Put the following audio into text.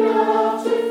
enough to